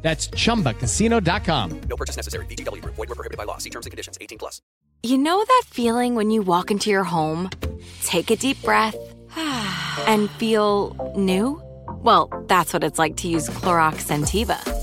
That's chumbacasino.com. No purchase necessary. VGW Group. Void were prohibited by law. See terms and conditions. 18 plus. You know that feeling when you walk into your home, take a deep breath, and feel new? Well, that's what it's like to use Clorox Scentiva.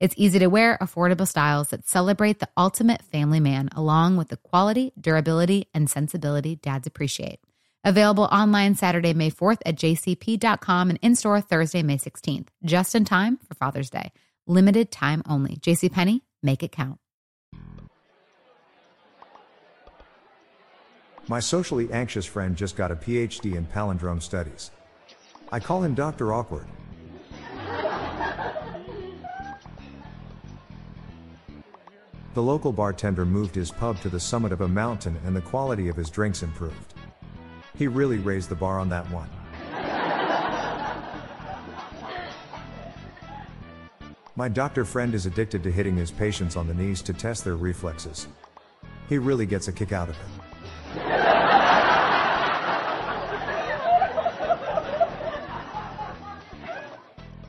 It's easy to wear, affordable styles that celebrate the ultimate family man, along with the quality, durability, and sensibility dads appreciate. Available online Saturday, May 4th at jcp.com and in store Thursday, May 16th, just in time for Father's Day. Limited time only. JCPenney, make it count. My socially anxious friend just got a PhD in palindrome studies. I call him Dr. Awkward. The local bartender moved his pub to the summit of a mountain and the quality of his drinks improved. He really raised the bar on that one. My doctor friend is addicted to hitting his patients on the knees to test their reflexes. He really gets a kick out of it.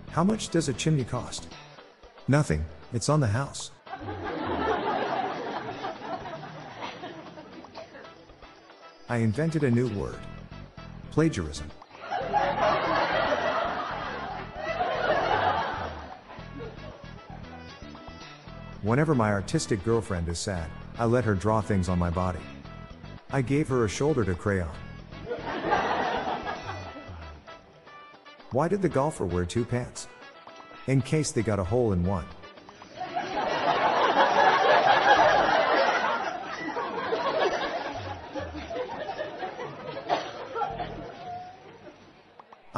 How much does a chimney cost? Nothing, it's on the house. I invented a new word plagiarism. Whenever my artistic girlfriend is sad, I let her draw things on my body. I gave her a shoulder to crayon. Why did the golfer wear two pants? In case they got a hole in one.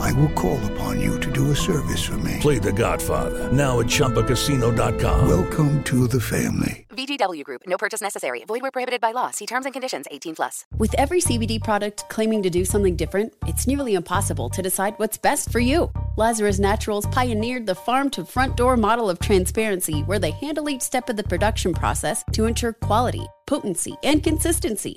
I will call upon you to do a service for me. Play The Godfather now at ChumbaCasino.com. Welcome to the family. VGW Group. No purchase necessary. Void where prohibited by law. See terms and conditions. 18 plus. With every CBD product claiming to do something different, it's nearly impossible to decide what's best for you. Lazarus Naturals pioneered the farm to front door model of transparency, where they handle each step of the production process to ensure quality, potency, and consistency.